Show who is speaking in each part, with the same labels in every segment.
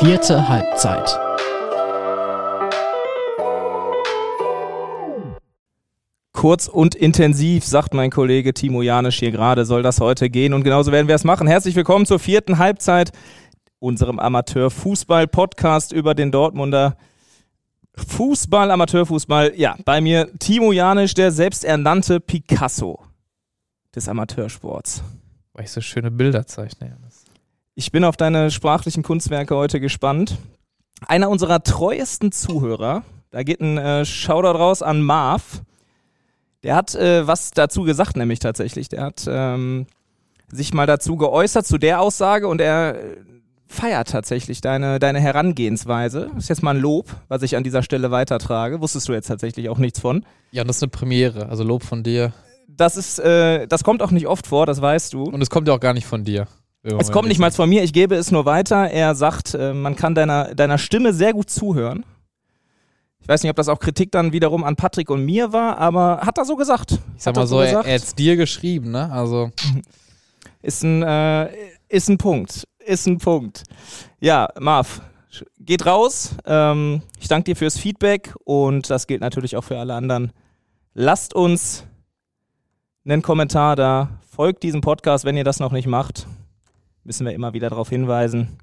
Speaker 1: Vierte Halbzeit.
Speaker 2: Kurz und intensiv, sagt mein Kollege Timo Janisch hier gerade, soll das heute gehen. Und genauso werden wir es machen. Herzlich willkommen zur vierten Halbzeit, unserem Amateur-Fußball-Podcast über den Dortmunder Fußball, Amateurfußball. Ja, bei mir Timo Janisch, der selbsternannte Picasso des Amateursports.
Speaker 3: Weil ich so schöne Bilder zeichne, Janis.
Speaker 2: Ich bin auf deine sprachlichen Kunstwerke heute gespannt. Einer unserer treuesten Zuhörer, da geht ein äh, Shoutout raus an Marv. Der hat äh, was dazu gesagt, nämlich tatsächlich. Der hat ähm, sich mal dazu geäußert, zu der Aussage und er äh, feiert tatsächlich deine, deine Herangehensweise. Das ist jetzt mal ein Lob, was ich an dieser Stelle weitertrage. Wusstest du jetzt tatsächlich auch nichts von.
Speaker 3: Ja, und das ist eine Premiere, also Lob von dir.
Speaker 2: Das ist, äh, das kommt auch nicht oft vor, das weißt du.
Speaker 3: Und es kommt ja auch gar nicht von dir.
Speaker 2: Es kommt nicht mal von mir, ich gebe es nur weiter. Er sagt, äh, man kann deiner, deiner Stimme sehr gut zuhören. Ich weiß nicht, ob das auch Kritik dann wiederum an Patrick und mir war, aber hat er so gesagt.
Speaker 3: Ich sag mal so, er, er hat's dir geschrieben, ne? Also.
Speaker 2: Ist ein, äh, ist ein Punkt. Ist ein Punkt. Ja, Marv, geht raus. Ähm, ich danke dir fürs Feedback und das gilt natürlich auch für alle anderen. Lasst uns einen Kommentar da. Folgt diesem Podcast, wenn ihr das noch nicht macht. Müssen wir immer wieder darauf hinweisen.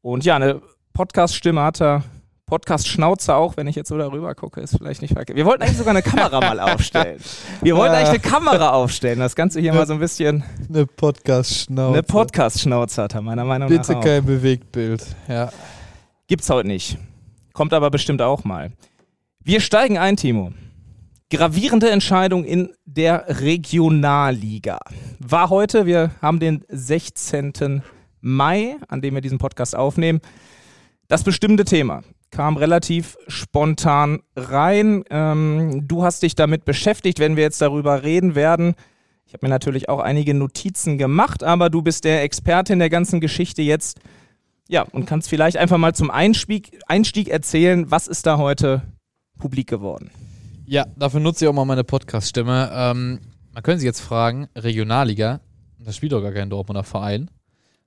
Speaker 2: Und ja, eine Podcast-Stimme hat er. Podcast-Schnauze auch, wenn ich jetzt so darüber gucke, ist vielleicht nicht verkehrt. Wir wollten eigentlich sogar eine Kamera mal aufstellen. Wir wollten eigentlich eine Kamera aufstellen. Das Ganze hier mal so ein bisschen.
Speaker 3: Eine Podcast-Schnauze.
Speaker 2: Eine Podcast-Schnauze hat er, meiner Meinung
Speaker 3: Bitte
Speaker 2: nach.
Speaker 3: Bitte kein Bewegtbild. Ja.
Speaker 2: Gibt's heute nicht. Kommt aber bestimmt auch mal. Wir steigen ein, Timo. Gravierende Entscheidung in der Regionalliga. War heute, wir haben den 16. Mai, an dem wir diesen Podcast aufnehmen. Das bestimmte Thema kam relativ spontan rein. Ähm, du hast dich damit beschäftigt, wenn wir jetzt darüber reden werden. Ich habe mir natürlich auch einige Notizen gemacht, aber du bist der Experte in der ganzen Geschichte jetzt. Ja, und kannst vielleicht einfach mal zum Einstieg, Einstieg erzählen, was ist da heute publik geworden?
Speaker 3: Ja, dafür nutze ich auch mal meine Podcast-Stimme. Ähm, man könnte sich jetzt fragen, Regionalliga, das spielt doch gar kein Dortmunder Verein.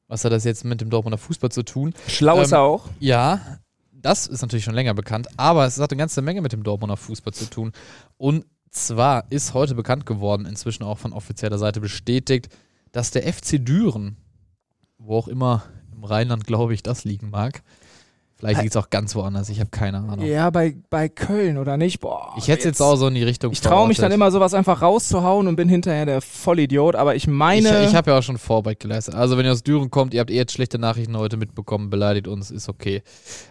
Speaker 3: Was hat das jetzt mit dem Dortmunder Fußball zu tun?
Speaker 2: Schlau ist
Speaker 3: ähm,
Speaker 2: er auch.
Speaker 3: Ja, das ist natürlich schon länger bekannt, aber es hat eine ganze Menge mit dem Dortmunder Fußball zu tun. Und zwar ist heute bekannt geworden, inzwischen auch von offizieller Seite bestätigt, dass der FC Düren, wo auch immer im Rheinland, glaube ich, das liegen mag, Vielleicht liegt es auch ganz woanders, ich habe keine Ahnung.
Speaker 2: Ja, bei, bei Köln oder nicht? Boah,
Speaker 3: ich hätte es jetzt auch so in die Richtung
Speaker 2: Ich traue mich dann immer sowas einfach rauszuhauen und bin hinterher der Vollidiot, aber ich meine.
Speaker 3: Ich, ich habe ja auch schon Vorarbeit geleistet. Also, wenn ihr aus Düren kommt, ihr habt eh jetzt schlechte Nachrichten heute mitbekommen, beleidigt uns, ist okay.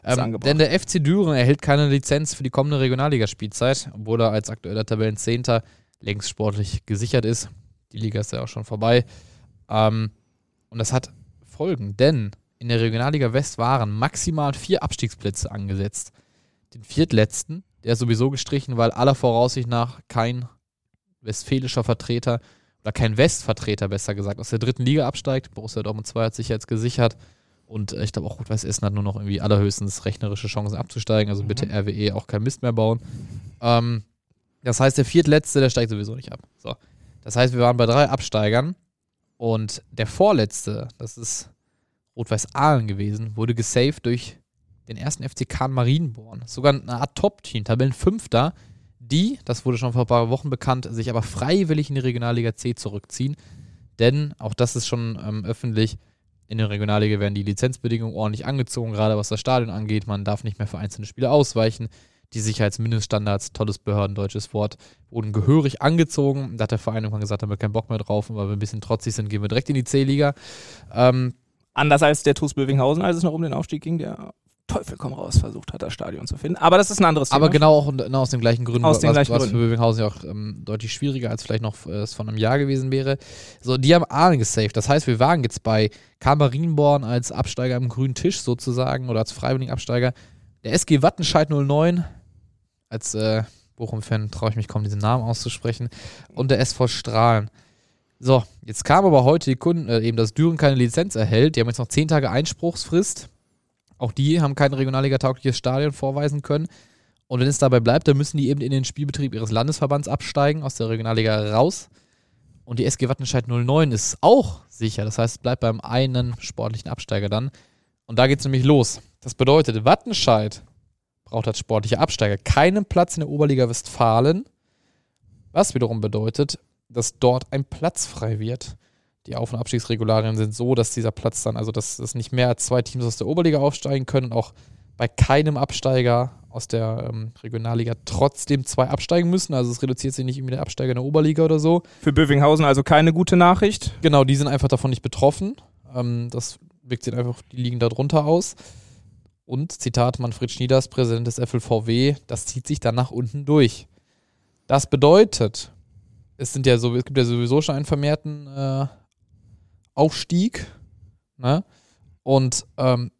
Speaker 3: Ähm, denn der FC Düren erhält keine Lizenz für die kommende Regionalligaspielzeit, obwohl er als aktueller Tabellenzehnter längst sportlich gesichert ist. Die Liga ist ja auch schon vorbei. Ähm, und das hat Folgen, denn in der Regionalliga West waren maximal vier Abstiegsplätze angesetzt. Den viertletzten, der ist sowieso gestrichen, weil aller Voraussicht nach kein westfälischer Vertreter oder kein Westvertreter, besser gesagt, aus der dritten Liga absteigt. Borussia Dortmund 2 hat sich jetzt gesichert. Und äh, ich glaube auch Rot-Weiß Essen hat nur noch irgendwie allerhöchstens rechnerische Chancen abzusteigen. Also bitte mhm. RWE auch kein Mist mehr bauen. Ähm, das heißt, der viertletzte, der steigt sowieso nicht ab. So. Das heißt, wir waren bei drei Absteigern. Und der vorletzte, das ist Rot-Weiß Aalen gewesen, wurde gesaved durch den ersten FC Kahn Marienborn. Sogar eine Art Top-Team, Tabellenfünfter, die, das wurde schon vor ein paar Wochen bekannt, sich aber freiwillig in die Regionalliga C zurückziehen. Denn, auch das ist schon ähm, öffentlich, in der Regionalliga werden die Lizenzbedingungen ordentlich angezogen, gerade was das Stadion angeht. Man darf nicht mehr für einzelne Spiele ausweichen. Die Sicherheitsmindeststandards, tolles behördendeutsches Wort, wurden gehörig angezogen. Da hat der Verein irgendwann gesagt, da haben wir keinen Bock mehr drauf und weil wir ein bisschen trotzig sind, gehen wir direkt in die C-Liga. Ähm,
Speaker 2: Anders als der TuS Bövinghausen, als es noch um den Aufstieg ging, der Teufel komm raus versucht hat, das Stadion zu finden. Aber das ist ein anderes
Speaker 3: Thema. Aber genau auch genau aus den gleichen Gründen,
Speaker 2: aus den
Speaker 3: was,
Speaker 2: gleichen
Speaker 3: was
Speaker 2: Gründen.
Speaker 3: für Bövinghausen ja auch ähm, deutlich schwieriger als vielleicht noch äh, es von einem Jahr gewesen wäre. So, die haben Ahlen gesaved. Das heißt, wir waren jetzt bei Kamerinborn als Absteiger im grünen Tisch sozusagen oder als freiwilligen Absteiger. Der SG Wattenscheid 09 als äh, Bochum-Fan traue ich mich kaum, diesen Namen auszusprechen. Und der SV Strahlen. So, jetzt kam aber heute die Kunden, äh, eben, dass Düren keine Lizenz erhält. Die haben jetzt noch 10 Tage Einspruchsfrist. Auch die haben kein Regionalliga-taugliches Stadion vorweisen können. Und wenn es dabei bleibt, dann müssen die eben in den Spielbetrieb ihres Landesverbands absteigen, aus der Regionalliga raus. Und die SG Wattenscheid 09 ist auch sicher. Das heißt, es bleibt beim einen sportlichen Absteiger dann. Und da geht es nämlich los. Das bedeutet, Wattenscheid braucht als sportlicher Absteiger keinen Platz in der Oberliga Westfalen, was wiederum bedeutet, dass dort ein Platz frei wird. Die Auf- und Abstiegsregularien sind so, dass dieser Platz dann, also dass es nicht mehr als zwei Teams aus der Oberliga aufsteigen können, auch bei keinem Absteiger aus der ähm, Regionalliga trotzdem zwei absteigen müssen. Also es reduziert sich nicht irgendwie der Absteiger in der Oberliga oder so.
Speaker 2: Für Bövinghausen also keine gute Nachricht.
Speaker 3: Genau, die sind einfach davon nicht betroffen. Ähm, das wirkt sich einfach die liegen darunter aus. Und Zitat Manfred Schnieders, Präsident des FLVW, das zieht sich dann nach unten durch. Das bedeutet, es sind ja so, es gibt ja sowieso schon einen vermehrten äh, Aufstieg. Ne? Und ähm,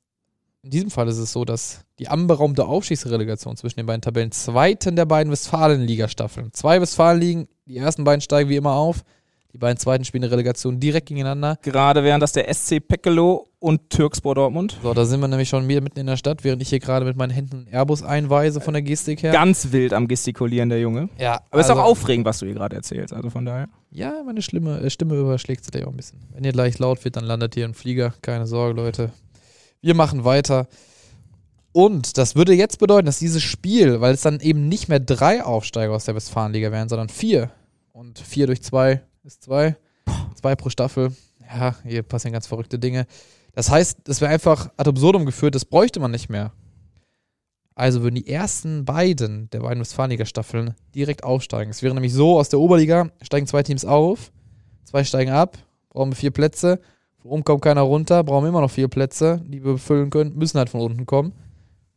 Speaker 3: in diesem Fall ist es so, dass die anberaumte Aufstiegsrelegation zwischen den beiden Tabellen zweiten der beiden Westfalen-Liga-Staffeln. Zwei Westfalen-Ligen, die ersten beiden steigen wie immer auf. Die beiden zweiten spielen eine Relegation direkt gegeneinander.
Speaker 2: Gerade wären das der SC Pekelo und Türkspor Dortmund.
Speaker 3: So, da sind wir nämlich schon wieder mitten in der Stadt, während ich hier gerade mit meinen Händen Airbus einweise von der Gestik her.
Speaker 2: Ganz wild am Gestikulieren, der Junge.
Speaker 3: Ja.
Speaker 2: Aber also, ist auch aufregend, was du hier gerade erzählst, also von daher.
Speaker 3: Ja, meine Stimme, äh, Stimme überschlägt sich da auch ein bisschen. Wenn ihr gleich laut wird, dann landet hier ein Flieger. Keine Sorge, Leute. Wir machen weiter. Und das würde jetzt bedeuten, dass dieses Spiel, weil es dann eben nicht mehr drei Aufsteiger aus der Westfalenliga wären, sondern vier. Und vier durch zwei ist zwei. Zwei pro Staffel. Ja, hier passieren ganz verrückte Dinge. Das heißt, das wäre einfach ad absurdum geführt, das bräuchte man nicht mehr. Also würden die ersten beiden der beiden Westfalenliga-Staffeln direkt aufsteigen. Es wäre nämlich so, aus der Oberliga steigen zwei Teams auf, zwei steigen ab, brauchen wir vier Plätze. Von oben kommt keiner runter, brauchen wir immer noch vier Plätze, die wir befüllen können, müssen halt von unten kommen.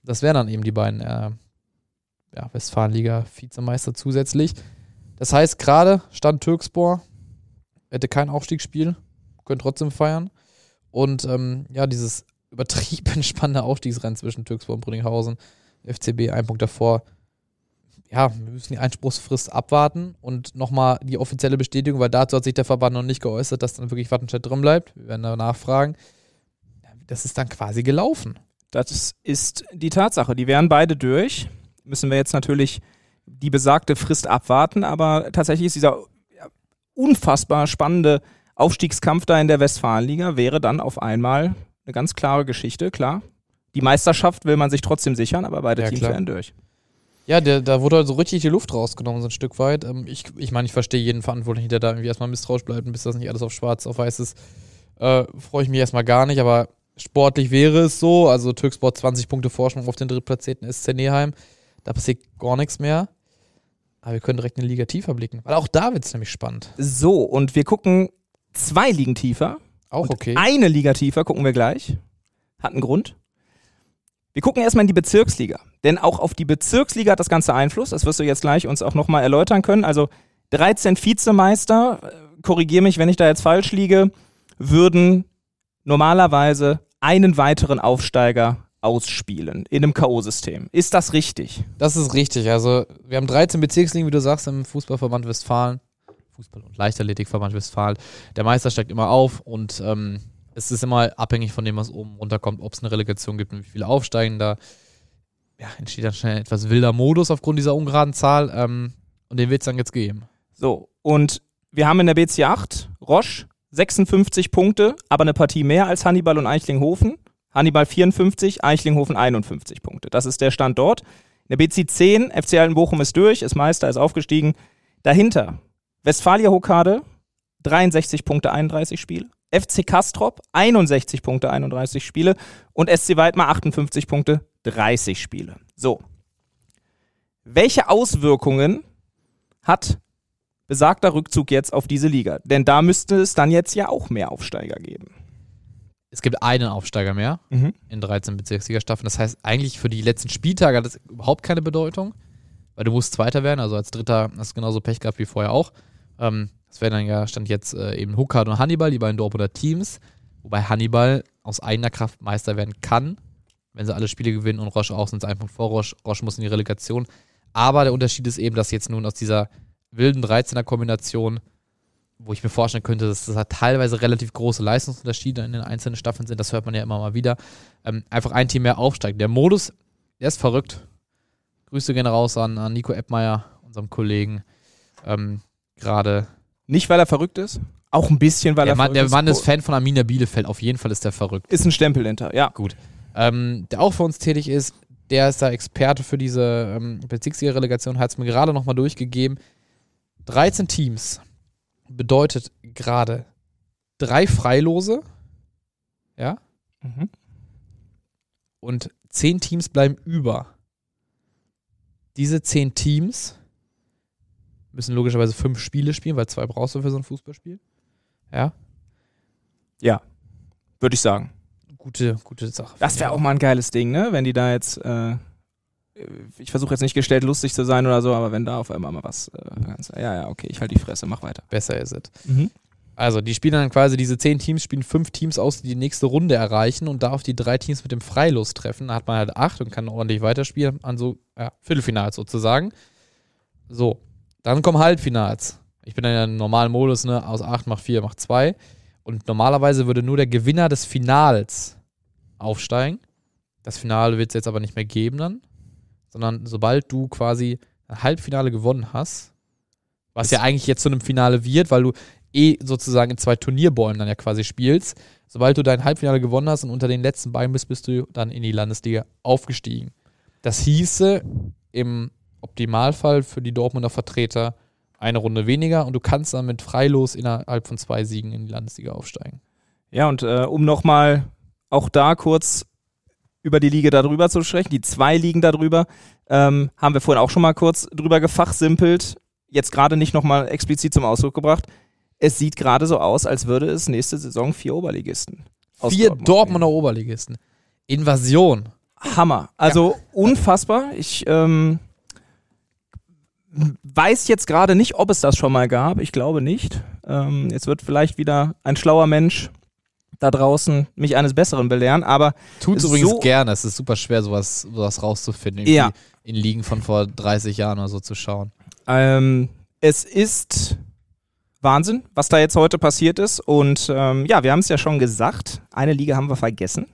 Speaker 3: Das wären dann eben die beiden äh, ja, Westfalenliga-Vizemeister zusätzlich. Das heißt, gerade stand Türkspor, hätte kein Aufstiegsspiel, können trotzdem feiern. Und ähm, ja, dieses übertrieben spannende Aufstiegsrennen zwischen Türkspor und Brünninghausen, FCB ein Punkt davor. Ja, wir müssen die Einspruchsfrist abwarten und nochmal die offizielle Bestätigung, weil dazu hat sich der Verband noch nicht geäußert, dass dann wirklich Wattenscheid drin bleibt. Wir werden da nachfragen. Das ist dann quasi gelaufen.
Speaker 2: Das ist die Tatsache. Die wären beide durch. Müssen wir jetzt natürlich die besagte Frist abwarten, aber tatsächlich ist dieser unfassbar spannende Aufstiegskampf da in der Westfalenliga wäre dann auf einmal eine ganz klare Geschichte, klar. Die Meisterschaft will man sich trotzdem sichern, aber beide ja, Teams wären durch.
Speaker 3: Ja, der, da wurde halt so richtig die Luft rausgenommen, so ein Stück weit. Ähm, ich ich meine, ich verstehe jeden Verantwortlichen, der da irgendwie erstmal misstrauisch bleibt, bis das nicht alles auf schwarz, auf weiß ist. Äh, Freue ich mich erstmal gar nicht, aber sportlich wäre es so. Also Türksport 20 Punkte Forschung auf den drittplatzierten SC Neheim. Da passiert gar nichts mehr. Aber wir können direkt eine Liga tiefer blicken. Weil auch da wird es nämlich spannend.
Speaker 2: So, und wir gucken zwei Ligen tiefer.
Speaker 3: Auch okay.
Speaker 2: Eine Liga tiefer gucken wir gleich. Hat einen Grund. Wir gucken erstmal in die Bezirksliga. Denn auch auf die Bezirksliga hat das Ganze Einfluss. Das wirst du jetzt gleich uns auch nochmal erläutern können. Also 13 Vizemeister, äh, korrigiere mich, wenn ich da jetzt falsch liege, würden normalerweise einen weiteren Aufsteiger ausspielen in einem K.O.-System. Ist das richtig?
Speaker 3: Das ist richtig. Also, wir haben 13 Bezirksligen, wie du sagst, im Fußballverband Westfalen. Fußball- und Leichtathletikverband Westfalen. Der Meister steigt immer auf und ähm, es ist immer abhängig von dem, was oben runterkommt, ob es eine Relegation gibt und wie viele aufsteigen. Da ja, entsteht dann schnell ein etwas wilder Modus aufgrund dieser ungeraden Zahl. Ähm, und den wird es dann jetzt geben.
Speaker 2: So, und wir haben in der BC 8 Roche 56 Punkte, aber eine Partie mehr als Hannibal und Eichlinghofen. Hannibal 54, Eichlinghofen 51 Punkte. Das ist der Stand dort. In der BC 10, FC Altenbochum ist durch, ist Meister, ist aufgestiegen. Dahinter Westfalia Hokkade 63 Punkte, 31 Spiele. FC Kastrop 61 Punkte, 31 Spiele. Und SC Weidmar 58 Punkte, 30 Spiele. So. Welche Auswirkungen hat besagter Rückzug jetzt auf diese Liga? Denn da müsste es dann jetzt ja auch mehr Aufsteiger geben.
Speaker 3: Es gibt einen Aufsteiger mehr mhm. in 13 Bezirksliga-Staffeln. Das heißt, eigentlich für die letzten Spieltage hat das überhaupt keine Bedeutung, weil du musst Zweiter werden. Also als Dritter hast du genauso Pech gehabt wie vorher auch. Ähm, das wäre dann ja, stand jetzt äh, eben Huckard und Hannibal, die beiden Dortmunder Teams. Wobei Hannibal aus eigener Kraft Meister werden kann, wenn sie alle Spiele gewinnen und Roche auch, sind sie ein Punkt vor Roche. Roche muss in die Relegation. Aber der Unterschied ist eben, dass jetzt nun aus dieser wilden 13er-Kombination, wo ich mir vorstellen könnte, dass das halt teilweise relativ große Leistungsunterschiede in den einzelnen Staffeln sind, das hört man ja immer mal wieder, ähm, einfach ein Team mehr aufsteigt. Der Modus, der ist verrückt. Grüße gehen raus an, an Nico Eppmeier, unserem Kollegen. Ähm, gerade.
Speaker 2: Nicht, weil er verrückt ist, Auch ein bisschen, weil
Speaker 3: der
Speaker 2: er.
Speaker 3: Mann, der Mann ist Fan von Arminia Bielefeld. Auf jeden Fall ist der verrückt.
Speaker 2: Ist ein Stempel hinter, ja.
Speaker 3: Gut. Ähm, der auch für uns tätig ist, der ist da Experte für diese ähm, Bezirksliga-Relegation, hat es mir gerade nochmal durchgegeben. 13 Teams bedeutet gerade drei Freilose. Ja. Mhm. Und 10 Teams bleiben über. Diese 10 Teams müssen logischerweise fünf Spiele spielen, weil zwei brauchst du für so ein Fußballspiel. Ja.
Speaker 2: Ja, würde ich sagen.
Speaker 3: Gute, gute Sache.
Speaker 2: Das wäre auch mal ein geiles Ding, ne? Wenn die da jetzt, äh, ich versuche jetzt nicht gestellt lustig zu sein oder so, aber wenn da auf einmal mal was, äh, ja, ja, okay, ich halte die Fresse, mach weiter.
Speaker 3: Besser ist es. Mhm. Also, die spielen dann quasi, diese zehn Teams spielen fünf Teams aus, die die nächste Runde erreichen und darf die drei Teams mit dem Freilos treffen. Da hat man halt acht und kann ordentlich weiterspielen an so ja, Viertelfinals sozusagen. So, dann kommen Halbfinals. Ich bin dann ja im normalen Modus, ne? Aus 8 macht 4, macht 2. Und normalerweise würde nur der Gewinner des Finals aufsteigen. Das Finale wird es jetzt aber nicht mehr geben dann. Sondern sobald du quasi ein Halbfinale gewonnen hast, was ja eigentlich jetzt zu einem Finale wird, weil du eh sozusagen in zwei Turnierbäumen dann ja quasi spielst. Sobald du dein Halbfinale gewonnen hast und unter den letzten beiden bist, bist du dann in die Landesliga aufgestiegen. Das hieße im Optimalfall für die Dortmunder Vertreter eine Runde weniger und du kannst dann mit Freilos innerhalb von zwei Siegen in die Landesliga aufsteigen.
Speaker 2: Ja, und äh, um nochmal auch da kurz über die Liga darüber zu sprechen, die zwei Ligen darüber, ähm, haben wir vorhin auch schon mal kurz drüber gefachsimpelt, jetzt gerade nicht nochmal explizit zum Ausdruck gebracht. Es sieht gerade so aus, als würde es nächste Saison vier Oberligisten.
Speaker 3: Vier Dortmund Dortmunder Oberligisten. Invasion.
Speaker 2: Hammer. Also ja. unfassbar. Ich ähm, weiß jetzt gerade nicht, ob es das schon mal gab. Ich glaube nicht. Ähm, jetzt wird vielleicht wieder ein schlauer Mensch da draußen mich eines Besseren belehren, aber.
Speaker 3: Tut es übrigens gerne. Es ist super schwer, sowas, sowas rauszufinden.
Speaker 2: Ja.
Speaker 3: In Ligen von vor 30 Jahren oder so zu schauen.
Speaker 2: Ähm, es ist Wahnsinn, was da jetzt heute passiert ist. Und ähm, ja, wir haben es ja schon gesagt. Eine Liga haben wir vergessen.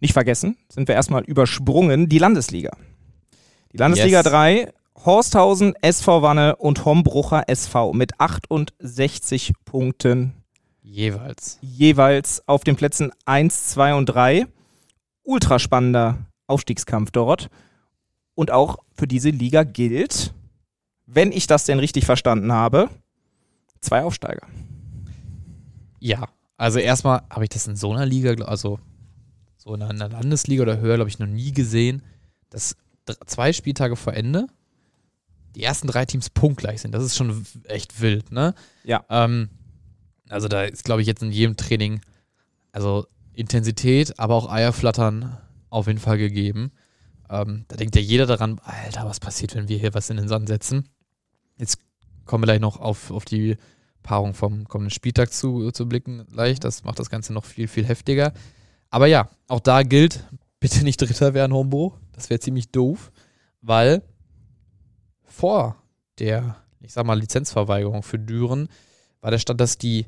Speaker 2: Nicht vergessen, sind wir erstmal übersprungen. Die Landesliga. Die Landesliga yes. 3 Horsthausen, SV Wanne und Hombrucher SV mit 68 Punkten.
Speaker 3: Jeweils.
Speaker 2: Jeweils auf den Plätzen 1, 2 und 3. Ultraspannender Aufstiegskampf dort. Und auch für diese Liga gilt, wenn ich das denn richtig verstanden habe, zwei Aufsteiger.
Speaker 3: Ja, also erstmal habe ich das in so einer Liga, also so in einer Landesliga oder höher, glaube ich, noch nie gesehen, dass zwei Spieltage vor Ende die ersten drei Teams punktgleich sind. Das ist schon echt wild, ne?
Speaker 2: Ja.
Speaker 3: Ähm, also da ist, glaube ich, jetzt in jedem Training, also Intensität, aber auch Eierflattern auf jeden Fall gegeben. Ähm, da denkt ja jeder daran, Alter, was passiert, wenn wir hier was in den Sand setzen? Jetzt kommen wir gleich noch auf, auf die Paarung vom kommenden Spieltag zu, zu blicken, leicht. Das macht das Ganze noch viel, viel heftiger. Aber ja, auch da gilt, bitte nicht Dritter werden, Hombo. Das wäre ziemlich doof, weil vor der, ich sag mal, Lizenzverweigerung für Düren war der Stand, dass die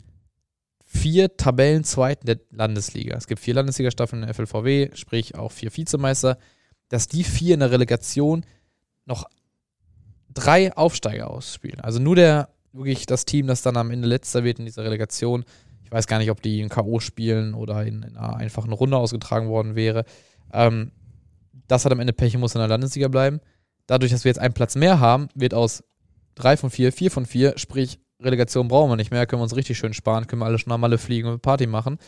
Speaker 3: vier Tabellenzweiten der Landesliga, es gibt vier Landesliga-Staffeln in der FLVW, sprich auch vier Vizemeister, dass die vier in der Relegation noch drei Aufsteiger ausspielen. Also nur der, wirklich das Team, das dann am Ende letzter wird in dieser Relegation. Ich weiß gar nicht, ob die in K.O. spielen oder in, in, einer einfachen Runde ausgetragen worden wäre. Ähm, das hat am Ende Pech und muss in der Landesliga bleiben dadurch, dass wir jetzt einen Platz mehr haben, wird aus 3 von 4, 4 von 4, sprich Relegation brauchen wir nicht mehr, können wir uns richtig schön sparen, können wir alle schon normale fliegen und Party machen.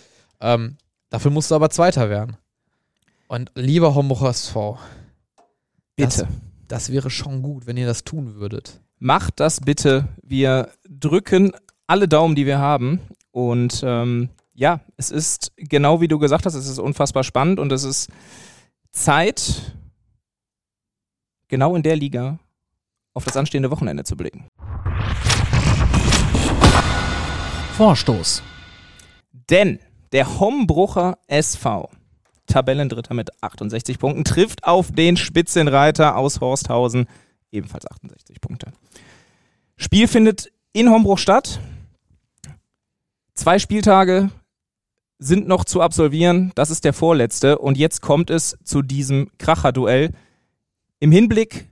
Speaker 3: Ähm, dafür musst du aber Zweiter werden. Und lieber Homburg SV,
Speaker 2: bitte.
Speaker 3: Das, das wäre schon gut, wenn ihr das tun würdet.
Speaker 2: Macht das bitte. Wir drücken alle Daumen, die wir haben. Und ähm, ja, es ist genau wie du gesagt hast, es ist unfassbar spannend und es ist Zeit genau in der Liga auf das anstehende Wochenende zu blicken.
Speaker 1: Vorstoß.
Speaker 2: Denn der Hombrucher SV, Tabellendritter mit 68 Punkten, trifft auf den Spitzenreiter aus Horsthausen, ebenfalls 68 Punkte. Spiel findet in Hombruch statt. Zwei Spieltage sind noch zu absolvieren. Das ist der vorletzte. Und jetzt kommt es zu diesem Kracher-Duell im Hinblick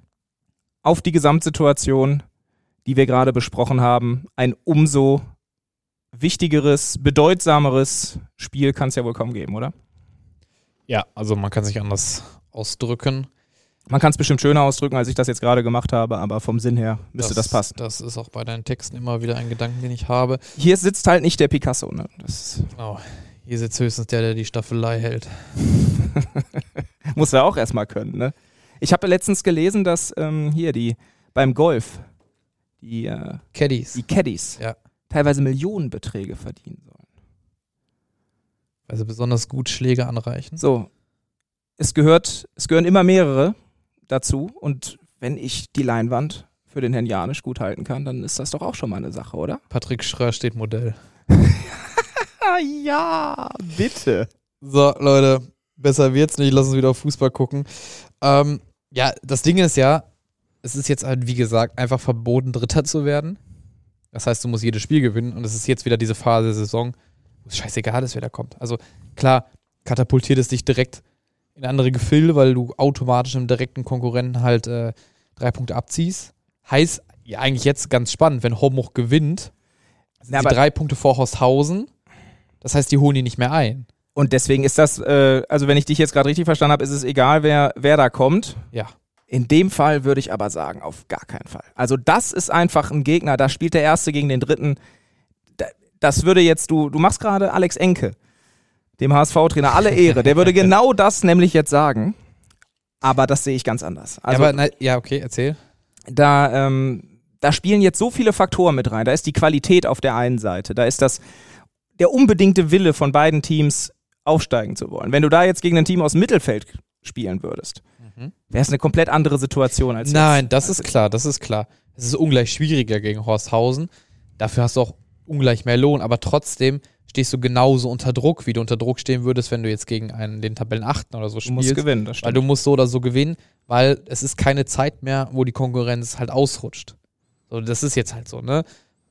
Speaker 2: auf die Gesamtsituation, die wir gerade besprochen haben, ein umso wichtigeres, bedeutsameres Spiel kann es ja wohl kaum geben, oder?
Speaker 3: Ja, also man kann sich anders ausdrücken.
Speaker 2: Man kann es bestimmt schöner ausdrücken, als ich das jetzt gerade gemacht habe, aber vom Sinn her müsste das, das, passen.
Speaker 3: Das ist auch bei deinen Texten immer wieder ein Gedanke, den ich habe.
Speaker 2: Hier sitzt halt nicht der Picasso, ne?
Speaker 3: Das genau. Hier sitzt höchstens der, der die Staffelei hält.
Speaker 2: Muss er auch erstmal können, ne? Ich habe letztens gelesen, dass ähm, hier die beim Golf die äh,
Speaker 3: Caddies,
Speaker 2: die Caddies
Speaker 3: ja.
Speaker 2: Teilweise Millionenbeträge verdienen sollen.
Speaker 3: Weil sie besonders gut Schläge anreichen.
Speaker 2: So. Es gehört, es gehören immer mehrere dazu. Und wenn ich die Leinwand für den Herrn Janisch gut halten kann, dann ist das doch auch schon mal eine Sache, oder?
Speaker 3: Patrick Schröer steht Modell.
Speaker 2: ja, bitte.
Speaker 3: So, Leute, besser wird's nicht. Lass uns wieder auf Fußball gucken. Ähm, ja, das Ding ist ja, es ist jetzt halt, wie gesagt, einfach verboten, Dritter zu werden. Das heißt, du musst jedes Spiel gewinnen und es ist jetzt wieder diese Phase der Saison, wo es scheißegal ist, wer da kommt. Also klar, katapultiert es dich direkt in andere Gefilde, weil du automatisch im direkten Konkurrenten halt äh, drei Punkte abziehst. Heißt ja eigentlich jetzt ganz spannend, wenn Homoch gewinnt, sind ja, drei Punkte vor Horsthausen. Das heißt, die holen die nicht mehr ein.
Speaker 2: Und deswegen ist das, äh, also wenn ich dich jetzt gerade richtig verstanden habe, ist es egal, wer, wer da kommt.
Speaker 3: Ja.
Speaker 2: In dem Fall würde ich aber sagen, auf gar keinen Fall. Also das ist einfach ein Gegner, da spielt der Erste gegen den Dritten. Das würde jetzt, du, du machst gerade Alex Enke dem HSV-Trainer alle Ehre. Der würde genau das nämlich jetzt sagen. Aber das sehe ich ganz anders.
Speaker 3: Also, ja, aber, na, ja, okay, erzähl.
Speaker 2: Da, ähm, da spielen jetzt so viele Faktoren mit rein. Da ist die Qualität auf der einen Seite. Da ist das der unbedingte Wille von beiden Teams aufsteigen zu wollen. Wenn du da jetzt gegen ein Team aus dem Mittelfeld spielen würdest, mhm. wäre es eine komplett andere Situation als
Speaker 3: Nein,
Speaker 2: jetzt.
Speaker 3: das ist klar, das ist klar. Es ist ungleich schwieriger gegen Horsthausen. Dafür hast du auch ungleich mehr Lohn, aber trotzdem stehst du genauso unter Druck, wie du unter Druck stehen würdest, wenn du jetzt gegen einen, den Tabellenachten oder so spielst. Du
Speaker 2: musst gewinnen, das
Speaker 3: stimmt. Weil du musst so oder so gewinnen, weil es ist keine Zeit mehr, wo die Konkurrenz halt ausrutscht. So, das ist jetzt halt so, ne?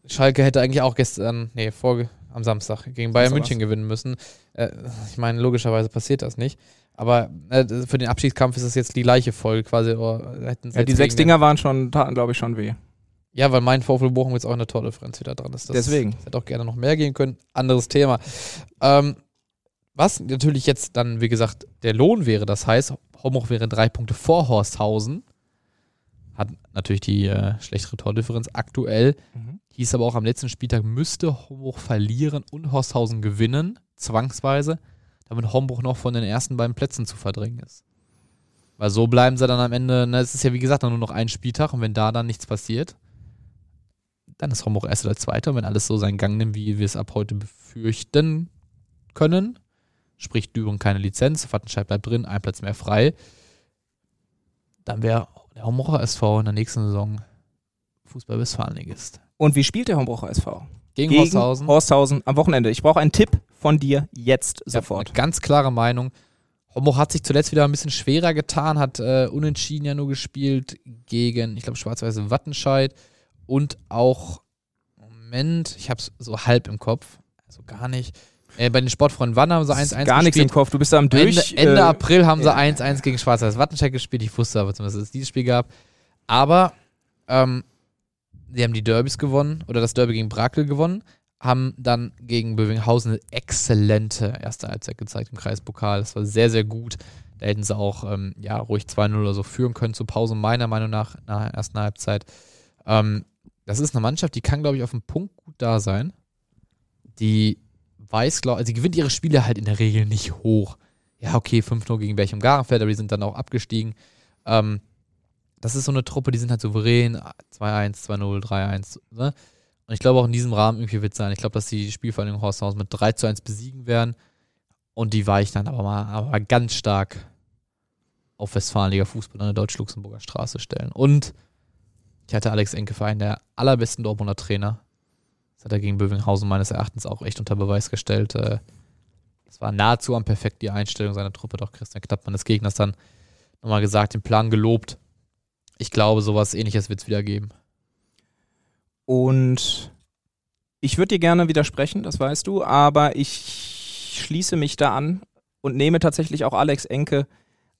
Speaker 3: Schalke hätte eigentlich auch gestern, nee, vor, am Samstag gegen Bayern München gewinnen müssen. Äh, ich meine, logischerweise passiert das nicht. Aber äh, für den Abschiedskampf ist es jetzt die gleiche Folge quasi.
Speaker 2: ja, die sechs Dinger waren schon, taten glaube ich schon weh.
Speaker 3: Ja, weil mein VfL Bochum jetzt auch eine Tordifferenz wieder dran ist.
Speaker 2: Das Deswegen.
Speaker 3: Hätte auch gerne noch mehr gehen können. Anderes Thema. Ähm, was natürlich jetzt dann, wie gesagt, der Lohn wäre, das heißt, Homoch wäre drei Punkte vor Horsthausen. Hat natürlich die äh, schlechtere Tordifferenz aktuell. Mhm. Hieß aber auch am letzten Spieltag müsste Hombruch verlieren und Horsthausen gewinnen, zwangsweise, damit Hombruch noch von den ersten beiden Plätzen zu verdrängen ist. Weil so bleiben sie dann am Ende, ne, es ist ja wie gesagt nur noch ein Spieltag und wenn da dann nichts passiert, dann ist Homburg erster oder zweiter. wenn alles so seinen Gang nimmt, wie wir es ab heute befürchten können, sprich Düren keine Lizenz, Wattenscheid bleibt drin, ein Platz mehr frei, dann wäre der Homburger SV in der nächsten Saison Fußball-Westfalenligist.
Speaker 2: Und wie spielt der Homburger SV?
Speaker 3: Gegen, Gegen Horsthausen.
Speaker 2: Horsthausen am Wochenende. Ich brauche einen Tipp von dir jetzt sofort.
Speaker 3: Ja, ganz klare Meinung. Homburg hat sich zuletzt wieder ein bisschen schwerer getan, hat äh, unentschieden ja nur gespielt gegen, ich glaube, Schwarz-Weiß Wattenscheid und auch, Moment, ich habe es so halb im Kopf, also gar nicht. Äh, bei den Sportfreunden Wann haben sie 1-1
Speaker 2: Gar nichts im Kopf, du bist da am Durch.
Speaker 3: Ende, Ende äh, April haben sie 1-1 ja. gegen Schwarz-Weiß Wattenscheid gespielt. Ich wusste aber zumindest, dass es dieses Spiel gab. Aber ähm, sie haben die Derbys gewonnen oder das Derby gegen Brakel gewonnen, haben dann gegen Bövinghausen eine exzellente erste Halbzeit gezeigt im Kreispokal. Das war sehr, sehr gut. Da hätten sie auch ähm, ja, ruhig 2-0 oder so führen können zur Pause, meiner Meinung nach, nach der ersten Halbzeit. Ähm, das ist eine Mannschaft, die kann, glaube ich, auf dem Punkt gut da sein. Die weiß, glaube also sie gewinnt ihre Spiele halt in der Regel nicht hoch. Ja, okay, 5-0 gegen welchem Garenfeld, aber die sind dann auch abgestiegen. Ähm, das ist so eine Truppe, die sind halt souverän. 2-1, 2-0, 3-1. Ne? Und ich glaube auch in diesem Rahmen irgendwie wird es sein. Ich glaube, dass die Spielvereinigung Horsthaus mit 3 1 besiegen werden. Und die weichen dann aber mal aber ganz stark auf Westfalenliga Fußball an der Deutsch-Luxemburger Straße stellen. Und ich hatte Alex Enke für einen der allerbesten Dortmunder Trainer. Das hat er gegen Bövinghausen meines Erachtens auch echt unter Beweis gestellt. Äh, es war nahezu am perfekt die Einstellung seiner Truppe, doch Christian Knappmann des Gegners dann nochmal gesagt, den Plan gelobt. Ich glaube, sowas ähnliches wird es wieder geben.
Speaker 2: Und ich würde dir gerne widersprechen, das weißt du, aber ich schließe mich da an und nehme tatsächlich auch Alex Enke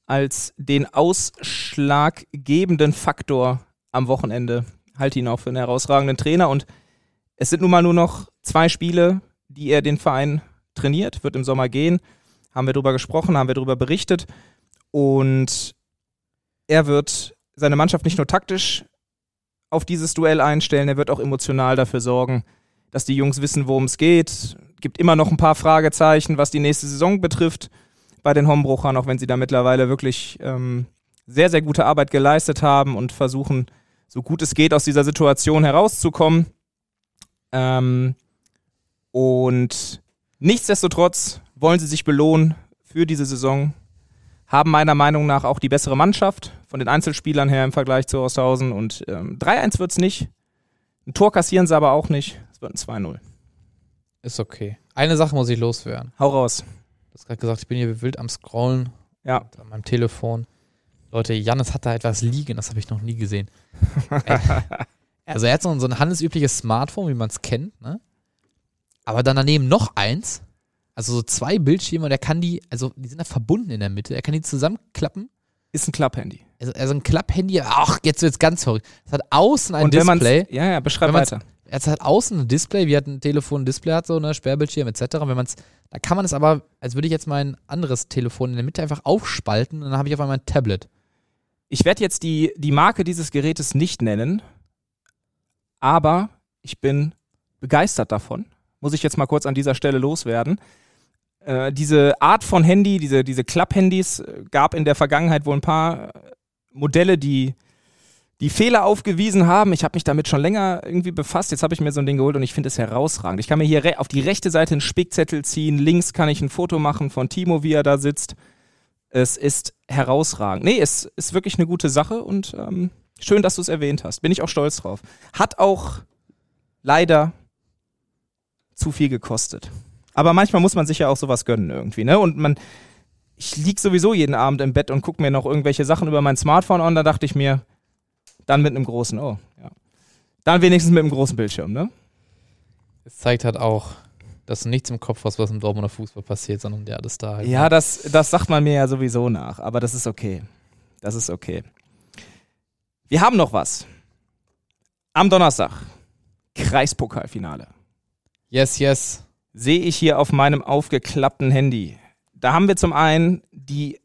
Speaker 2: als den ausschlaggebenden Faktor am Wochenende. Halte ihn auch für einen herausragenden Trainer und Es sind nun mal nur noch zwei Spiele, die er den Verein trainiert, wird im Sommer gehen. Haben wir darüber gesprochen, haben wir darüber berichtet. Und er wird seine Mannschaft nicht nur taktisch auf dieses Duell einstellen, er wird auch emotional dafür sorgen, dass die Jungs wissen, worum es geht. Gibt immer noch ein paar Fragezeichen, was die nächste Saison betrifft bei den Hombruchern, auch wenn sie da mittlerweile wirklich ähm, sehr, sehr gute Arbeit geleistet haben und versuchen, so gut es geht, aus dieser Situation herauszukommen. Ähm, und nichtsdestotrotz wollen sie sich belohnen für diese Saison, haben meiner Meinung nach auch die bessere Mannschaft von den Einzelspielern her im Vergleich zu Osthausen. Und ähm, 3-1 wird es nicht. Ein Tor kassieren sie aber auch nicht. Es wird ein 2-0.
Speaker 3: Ist okay. Eine Sache muss ich loswerden.
Speaker 2: Hau raus.
Speaker 3: Du hast gerade gesagt, ich bin hier wild am Scrollen.
Speaker 2: Ja.
Speaker 3: An meinem Telefon. Leute, Jannis hat da etwas liegen, das habe ich noch nie gesehen. also er hat so ein, so ein handelsübliches Smartphone, wie man es kennt, ne? Aber dann daneben noch eins, also so zwei Bildschirme und er kann die, also die sind da verbunden in der Mitte, er kann die zusammenklappen.
Speaker 2: Ist ein Klapphandy.
Speaker 3: Also, also ein Klapphandy, ach, jetzt wird es ganz verrückt. Es hat außen ein und Display.
Speaker 2: Ja, ja, beschreib weiter.
Speaker 3: Es hat außen ein Display, wie hat ein Telefon ein Display hat, so eine Sperrbildschirm etc. Wenn man es, da kann man es aber, als würde ich jetzt mein anderes Telefon in der Mitte einfach aufspalten und dann habe ich auf einmal ein Tablet.
Speaker 2: Ich werde jetzt die, die Marke dieses Gerätes nicht nennen, aber ich bin begeistert davon. Muss ich jetzt mal kurz an dieser Stelle loswerden. Äh, diese Art von Handy, diese, diese Klapp-Handys, äh, gab in der Vergangenheit wohl ein paar Modelle, die, die Fehler aufgewiesen haben. Ich habe mich damit schon länger irgendwie befasst. Jetzt habe ich mir so ein Ding geholt und ich finde es herausragend. Ich kann mir hier auf die rechte Seite einen Spickzettel ziehen, links kann ich ein Foto machen von Timo, wie er da sitzt. Es ist herausragend. Nee, es ist wirklich eine gute Sache und ähm, schön, dass du es erwähnt hast. Bin ich auch stolz drauf. Hat auch leider zu viel gekostet. Aber manchmal muss man sich ja auch sowas gönnen irgendwie, ne? Und man, ich lieg sowieso jeden Abend im Bett und gucke mir noch irgendwelche Sachen über mein Smartphone an. Da dachte ich mir, dann mit einem großen, oh, ja. Dann wenigstens mit einem großen Bildschirm, ne?
Speaker 3: Es zeigt halt auch, dass du nichts im Kopf hast, was im Dortmunder Fußball passiert, sondern der ist da
Speaker 2: halt. Ja, das, das sagt man mir ja sowieso nach, aber das ist okay. Das ist okay. Wir haben noch was. Am Donnerstag. Kreispokalfinale.
Speaker 3: Yes, yes
Speaker 2: sehe ich hier auf meinem aufgeklappten Handy. Da haben wir zum einen die,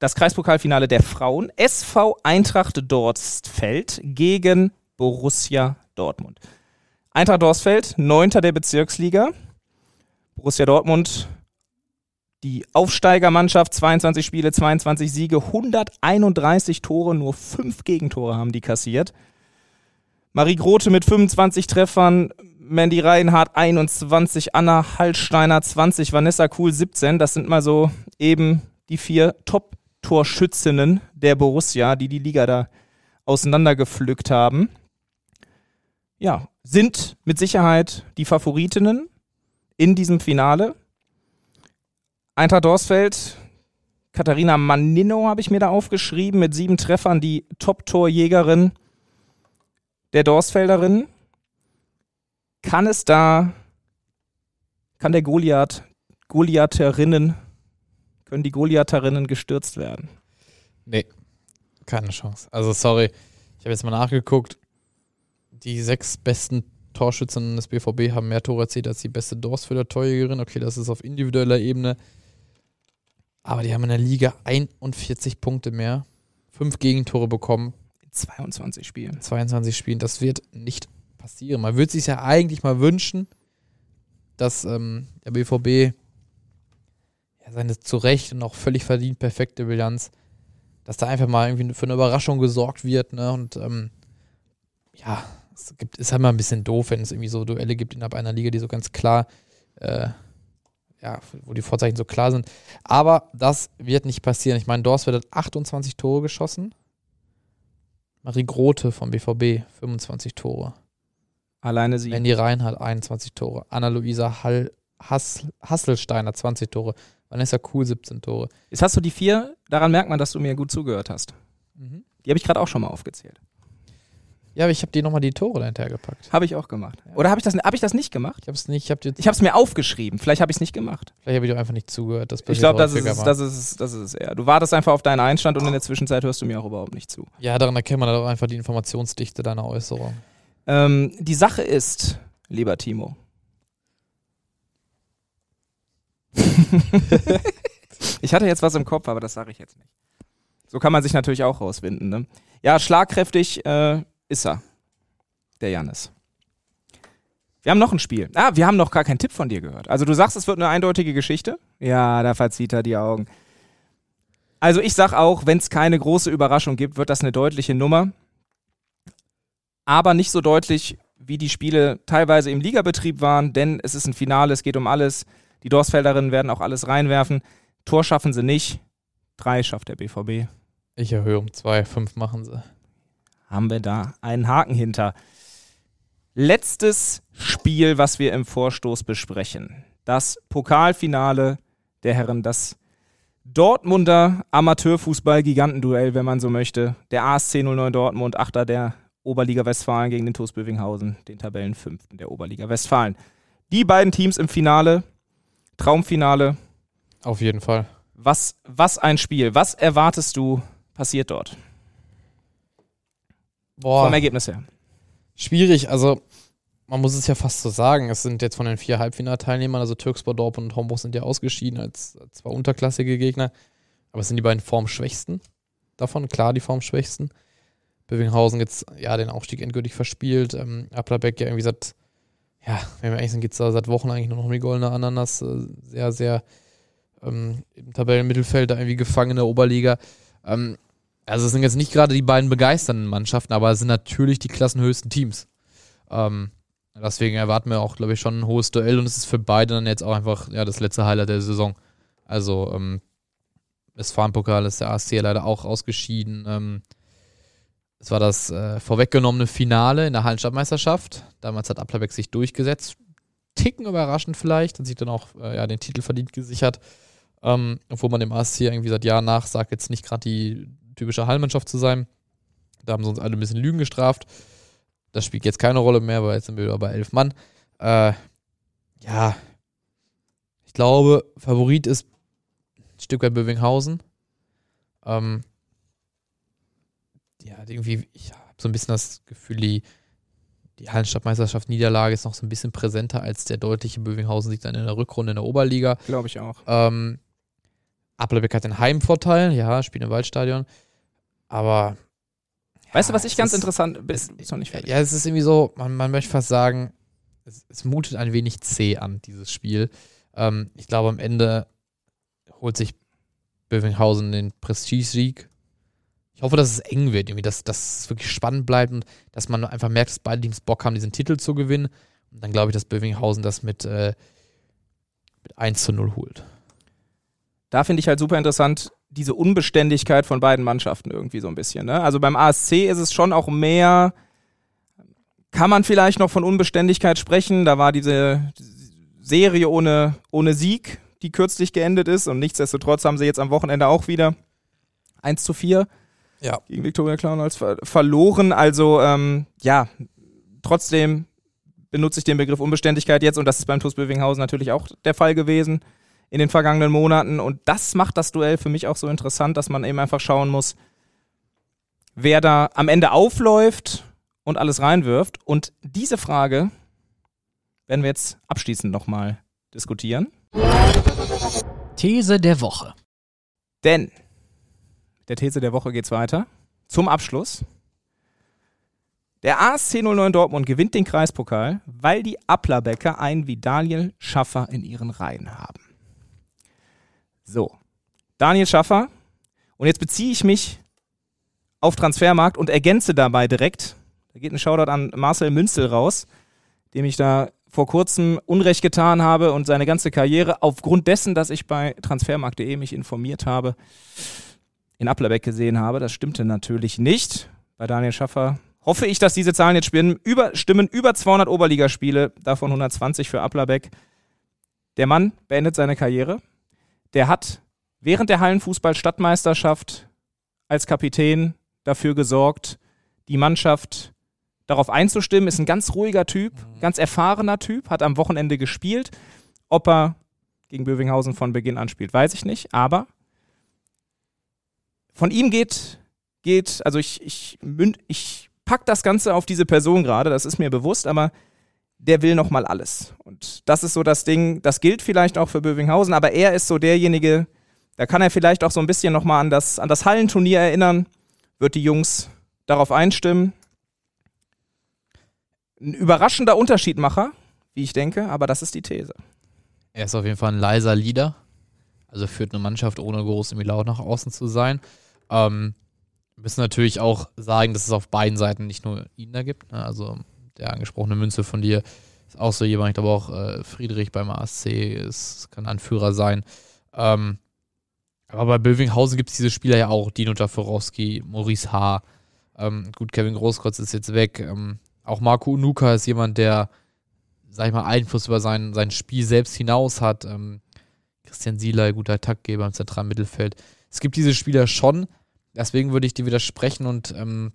Speaker 2: das Kreispokalfinale der Frauen. SV Eintracht Dorstfeld gegen Borussia Dortmund. Eintracht Dorstfeld, neunter der Bezirksliga. Borussia Dortmund, die Aufsteigermannschaft, 22 Spiele, 22 Siege, 131 Tore, nur 5 Gegentore haben die kassiert. Marie Grote mit 25 Treffern, Mandy Reinhardt 21, Anna Hallsteiner 20, Vanessa Kuhl 17. Das sind mal so eben die vier Top-Torschützinnen der Borussia, die die Liga da auseinandergepflückt haben. Ja, sind mit Sicherheit die Favoritinnen in diesem Finale. Eintracht Dorsfeld, Katharina Manino habe ich mir da aufgeschrieben, mit sieben Treffern die Top-Torjägerin der Dorsfelderinnen. Kann es da, kann der Goliath, Goliatherinnen, können die Goliatherinnen gestürzt werden?
Speaker 3: Nee, keine Chance. Also sorry, ich habe jetzt mal nachgeguckt. Die sechs besten Torschützen des BVB haben mehr Tore erzielt als die beste Dorsfelder Torjägerin. Okay, das ist auf individueller Ebene. Aber die haben in der Liga 41 Punkte mehr. Fünf Gegentore bekommen.
Speaker 2: 22 Spielen.
Speaker 3: 22 Spielen. Das wird nicht passieren. Man würde sich ja eigentlich mal wünschen, dass ähm, der BVB ja, seine zu Recht und auch völlig verdient perfekte Bilanz, dass da einfach mal irgendwie für eine Überraschung gesorgt wird. Ne? Und ähm, ja, es gibt, ist halt mal ein bisschen doof, wenn es irgendwie so Duelle gibt innerhalb einer Liga, die so ganz klar, äh, ja, wo die Vorzeichen so klar sind. Aber das wird nicht passieren. Ich meine, Dorst wird 28 Tore geschossen. Marie Grote vom BVB 25 Tore.
Speaker 2: Alleine sie.
Speaker 3: Mandy Reinhardt 21 Tore. Anna-Luisa Hall, Hass, Hasselsteiner 20 Tore. Vanessa Kuhl 17 Tore.
Speaker 2: Jetzt hast du die vier, daran merkt man, dass du mir gut zugehört hast. Mhm. Die habe ich gerade auch schon mal aufgezählt.
Speaker 3: Ja, aber ich habe dir nochmal die Tore dahinter gepackt.
Speaker 2: Habe ich auch gemacht. Oder habe ich, das, hab ich das nicht gemacht?
Speaker 3: Ich habe es nicht.
Speaker 2: Ich habe es mir aufgeschrieben. Vielleicht habe ich es nicht gemacht.
Speaker 3: Vielleicht habe ich doch einfach nicht zugehört.
Speaker 2: ich glaube, das ist, das, ist, das ist es eher. Du wartest einfach auf deinen Einstand und in der Zwischenzeit hörst du mir auch überhaupt nicht zu.
Speaker 3: Ja, daran erkennt man doch einfach die Informationsdichte deiner Äußerung.
Speaker 2: Ähm, die Sache ist, lieber Timo? ich hatte jetzt was im Kopf, aber das sage ich jetzt nicht. So kann man sich natürlich auch rauswinden. Ne? Ja, schlagkräftig äh, ist er, der Jannis. Wir haben noch ein Spiel. Ah, wir haben noch gar keinen Tipp von dir gehört. Also du sagst, es wird eine eindeutige Geschichte? Ja, da verzieht er die Augen. Also ich sag auch, wenn es keine große Überraschung gibt, wird das eine deutliche Nummer. Aber nicht so deutlich, wie die Spiele teilweise im Ligabetrieb waren, denn es ist ein Finale, es geht um alles. Die Dorsfelderinnen werden auch alles reinwerfen. Tor schaffen sie nicht. Drei schafft der BVB.
Speaker 3: Ich erhöhe um zwei, fünf machen sie.
Speaker 2: Haben wir da einen Haken hinter. Letztes Spiel, was wir im Vorstoß besprechen. Das Pokalfinale der Herren, das Dortmunder Amateurfußball-Gigantenduell, wenn man so möchte. Der ASC 09 Dortmund, Achter der Oberliga Westfalen gegen den TuS Bövinghausen, den Tabellenfünften der Oberliga Westfalen. Die beiden Teams im Finale, Traumfinale.
Speaker 3: Auf jeden Fall.
Speaker 2: Was, was ein Spiel. Was erwartest du passiert dort?
Speaker 3: Boah.
Speaker 2: Vom Ergebnis her.
Speaker 3: Schwierig, also man muss es ja fast so sagen. Es sind jetzt von den vier Halbfinalteilnehmern, also Türkspor Dortmund und Homburg sind ja ausgeschieden als zwei unterklassige Gegner. Aber es sind die beiden formschwächsten davon, klar die formschwächsten. Bövinghausen jetzt ja den Aufstieg endgültig verspielt. Ähm, Applerbeck ja irgendwie seit, ja, wenn wir ehrlich sind, geht es da seit Wochen eigentlich nur noch um die goldene Ananas. Äh, sehr, sehr ähm, im Tabellenmittelfeld da irgendwie gefangen in der Oberliga. Ähm, also es sind jetzt nicht gerade die beiden begeisternden Mannschaften, aber es sind natürlich die klassenhöchsten Teams. Ähm, deswegen erwarten wir auch, glaube ich, schon ein hohes Duell und es ist für beide dann jetzt auch einfach ja, das letzte Highlight der Saison. Also ähm, das Farmpokal ist der ASC leider auch ausgeschieden. Ähm, es war das äh, vorweggenommene Finale in der Hallenstadtmeisterschaft. Damals hat Applerbeck sich durchgesetzt. Ticken überraschend vielleicht, hat sich dann auch äh, ja, den Titel verdient gesichert. Ähm, obwohl man dem ASC irgendwie seit Jahren nach sagt, jetzt nicht gerade die typische Hallmannschaft zu sein. Da haben sie uns alle ein bisschen Lügen gestraft. Das spielt jetzt keine Rolle mehr, weil jetzt sind wir wieder bei elf Mann. Äh, ja, ich glaube, Favorit ist ein Stück weit Bövinghausen. Ähm, ja, irgendwie, ich habe so ein bisschen das Gefühl, die, die Hallenstadtmeisterschaft Niederlage ist noch so ein bisschen präsenter als der deutliche Bövinghausen-Sieg dann in der Rückrunde in der Oberliga.
Speaker 2: Glaube ich auch.
Speaker 3: Ähm, Applerbeck hat den Heimvorteil, ja, spielt im Waldstadion. Aber.
Speaker 2: Weißt ja, du, was ich ganz ist, interessant bin? Ist noch nicht
Speaker 3: fertig. Ja, es ist irgendwie so, man, man möchte fast sagen, es, es, mutet ein wenig zäh an, dieses Spiel. Ähm, ich glaube, am Ende holt sich Bövinghausen den Prestige-Sieg. Ich hoffe, dass es eng wird, irgendwie, dass, dass es wirklich spannend bleibt und dass man einfach merkt, dass beide Teams Bock haben, diesen Titel zu gewinnen. Und dann glaube ich, dass Bövinghausen das mit, äh, mit 1 zu 0 holt.
Speaker 2: Da finde ich halt super interessant, diese Unbeständigkeit von beiden Mannschaften irgendwie so ein bisschen. Ne? Also beim ASC ist es schon auch mehr, kann man vielleicht noch von Unbeständigkeit sprechen. Da war diese Serie ohne, ohne Sieg, die kürzlich geendet ist. Und nichtsdestotrotz haben sie jetzt am Wochenende auch wieder 1 zu 4
Speaker 3: ja.
Speaker 2: gegen Viktoria Clown als ver verloren. Also ähm, ja, trotzdem benutze ich den Begriff Unbeständigkeit jetzt und das ist beim TuS Bövinghausen natürlich auch der Fall gewesen in den vergangenen Monaten. Und das macht das Duell für mich auch so interessant, dass man eben einfach schauen muss, wer da am Ende aufläuft und alles reinwirft. Und diese Frage werden wir jetzt abschließend nochmal diskutieren.
Speaker 1: These der Woche.
Speaker 2: Denn der These der Woche geht es weiter. Zum Abschluss. Der ASC 09 Dortmund gewinnt den Kreispokal, weil die Applerbecker einen wie Daniel Schaffer in ihren Reihen haben. So, Daniel Schaffer. Und jetzt beziehe ich mich auf Transfermarkt und ergänze dabei direkt, da geht ein Shoutout an Marcel Münzel raus, dem ich da vor kurzem Unrecht getan habe und seine ganze Karriere aufgrund dessen, dass ich bei transfermarkt.de mich informiert habe, in Applerbeck gesehen habe. Das stimmte natürlich nicht. Bei Daniel Schaffer hoffe ich, dass diese Zahlen jetzt stimmen. Über, stimmen über 200 Oberligaspiele, davon 120 für Applerbeck. Der Mann beendet seine Karriere der hat während der Hallenfußball-Stadtmeisterschaft als Kapitän dafür gesorgt, die Mannschaft darauf einzustimmen. Ist ein ganz ruhiger Typ, mhm. ganz erfahrener Typ, hat am Wochenende gespielt. Ob er gegen Bövinghausen von Beginn an spielt, weiß ich nicht, aber von ihm geht, geht also ich, ich, ich pack das Ganze auf diese Person gerade, das ist mir bewusst, aber der will nochmal alles. Und das ist so das Ding, das gilt vielleicht auch für Bövinghausen, aber er ist so derjenige, da kann er vielleicht auch so ein bisschen nochmal an das, an das Hallenturnier erinnern, wird die Jungs darauf einstimmen. Ein überraschender Unterschiedmacher, wie ich denke, aber das ist die These.
Speaker 3: Er ist auf jeden Fall ein leiser Leader. Also führt eine Mannschaft ohne groß irgendwie laut nach außen zu sein. Ähm, müssen natürlich auch sagen, dass es auf beiden Seiten nicht nur ihn da gibt. Ne? Also der angesprochene Münze von dir ist auch so jemand, ich glaube auch äh, Friedrich beim ASC ist, kann Anführer sein. Ähm, aber bei Bövinghausen gibt es diese Spieler ja auch, Dino Jaforowski, Maurice H. Ähm, gut, Kevin Großkreuz ist jetzt weg. Ähm, auch Marco Unuka ist jemand, der, sag ich mal, Einfluss über sein, sein Spiel selbst hinaus hat. Ähm, Christian Sieler, guter Taktgeber im zentralen Mittelfeld. Es gibt diese Spieler schon, deswegen würde ich dir widersprechen und ähm,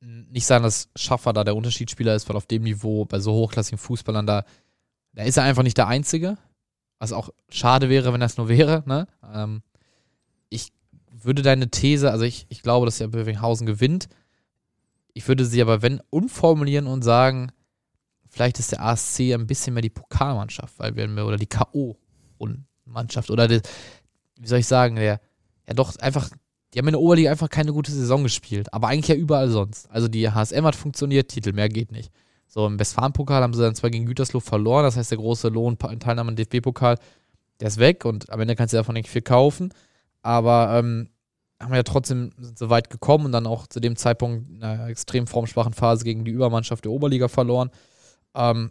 Speaker 3: nicht sagen, dass Schaffer da der Unterschiedsspieler ist, weil auf dem Niveau bei so hochklassigen Fußballern da, da ist er einfach nicht der Einzige. Was auch schade wäre, wenn das nur wäre. Ne? Ähm, ich würde deine These, also ich, ich glaube, dass ja Bövinghausen gewinnt. Ich würde sie aber, wenn, umformulieren und sagen, vielleicht ist der ASC ein bisschen mehr die Pokalmannschaft, weil wir, oder die K.O.-Mannschaft, oder die, wie soll ich sagen, der, ja doch einfach, die haben in der Oberliga einfach keine gute Saison gespielt, aber eigentlich ja überall sonst. Also die HSM hat funktioniert, Titel, mehr geht nicht. So, im Westfalen-Pokal haben sie dann zwar gegen Gütersloh verloren, das heißt, der große Lohn, Teilnahme am DFB-Pokal, der ist weg und am Ende kannst du davon nicht viel kaufen. Aber ähm, haben wir ja trotzdem so weit gekommen und dann auch zu dem Zeitpunkt in einer extrem formschwachen Phase gegen die Übermannschaft der Oberliga verloren. Ähm,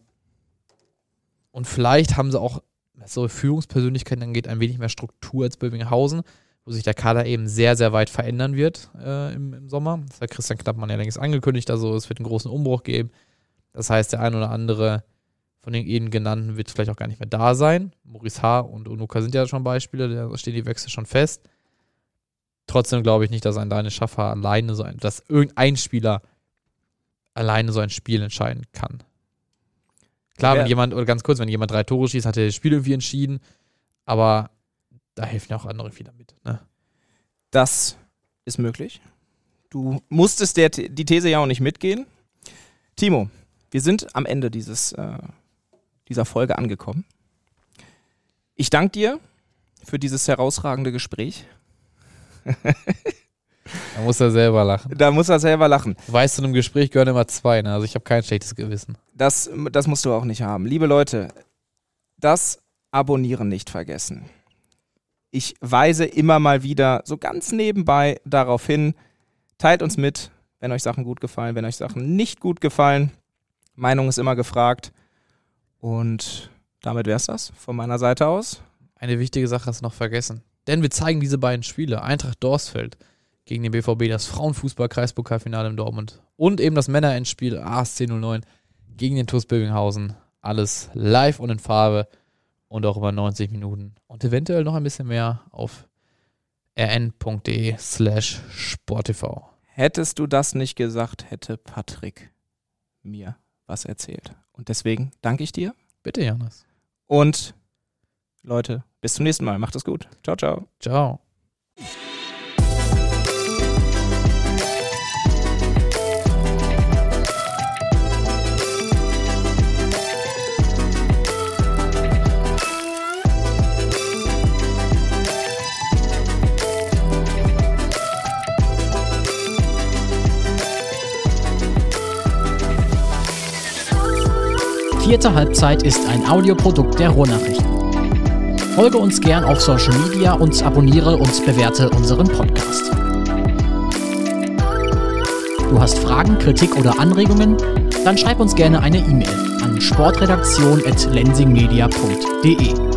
Speaker 3: und vielleicht haben sie auch, was so Führungspersönlichkeiten angeht, ein wenig mehr Struktur als Bövinghausen, wo sich der Kader eben sehr, sehr weit verändern wird äh, im, im, Sommer. Das hat Christian Knappmann ja längst angekündigt, also es wird einen großen Umbruch geben. Das heißt, der ein oder andere von den eben genannten wird vielleicht auch gar nicht mehr da sein. Maurice H. und Unuka sind ja schon Beispiele, da stehen die Wechsel schon fest. Trotzdem glaube ich nicht, dass ein Daniel Schaffer alleine so ein, dass irgendein Spieler alleine so ein Spiel entscheiden kann. Klar, ja. wenn jemand, oder ganz kurz, wenn jemand drei Tore schießt, hat er das Spiel irgendwie entschieden, aber da helfen ja auch andere wieder mit. Ne?
Speaker 2: Das ist möglich. Du musstest der, die These ja auch nicht mitgehen. Timo, wir sind am Ende dieses, äh, dieser Folge angekommen. Ich danke dir für dieses herausragende Gespräch.
Speaker 3: da muss er selber lachen.
Speaker 2: Da muss er selber lachen.
Speaker 3: Weißt du, in einem Gespräch gehören immer zwei, ne? Also ich habe kein schlechtes Gewissen.
Speaker 2: Das, das musst du auch nicht haben. Liebe Leute, das Abonnieren nicht vergessen. Ich weise immer mal wieder so ganz nebenbei darauf hin, teilt uns mit, wenn euch Sachen gut gefallen, wenn euch Sachen nicht gut gefallen. Meinung ist immer gefragt. Und damit wäre es das von meiner Seite aus.
Speaker 3: Eine wichtige Sache hast du noch vergessen. Denn wir zeigen diese beiden Spiele. Eintracht Dorsfeld gegen den BVB, das Frauenfußball-Kreispokalfinale in Dortmund und eben das Männerendspiel ASC 09 gegen den TuS Böbinghausen. Alles live und in Farbe und auch über 90 Minuten. Und eventuell noch ein bisschen mehr auf rn.de slash sporttv.
Speaker 2: Hättest du das nicht gesagt, hätte Patrick mir was erzählt. Und deswegen danke ich dir.
Speaker 3: Bitte, Janis.
Speaker 2: Und Leute, bis zum nächsten Mal. Macht es gut. Ciao, ciao.
Speaker 3: Ciao.
Speaker 1: Vierte Halbzeit ist ein Audioprodukt der Ruhrnachrichten. Folge uns gern auf Social Media und abonniere und bewerte unseren Podcast. Du hast Fragen, Kritik oder Anregungen? Dann schreib uns gerne eine E-Mail an sportredaktion.lensingmedia.de.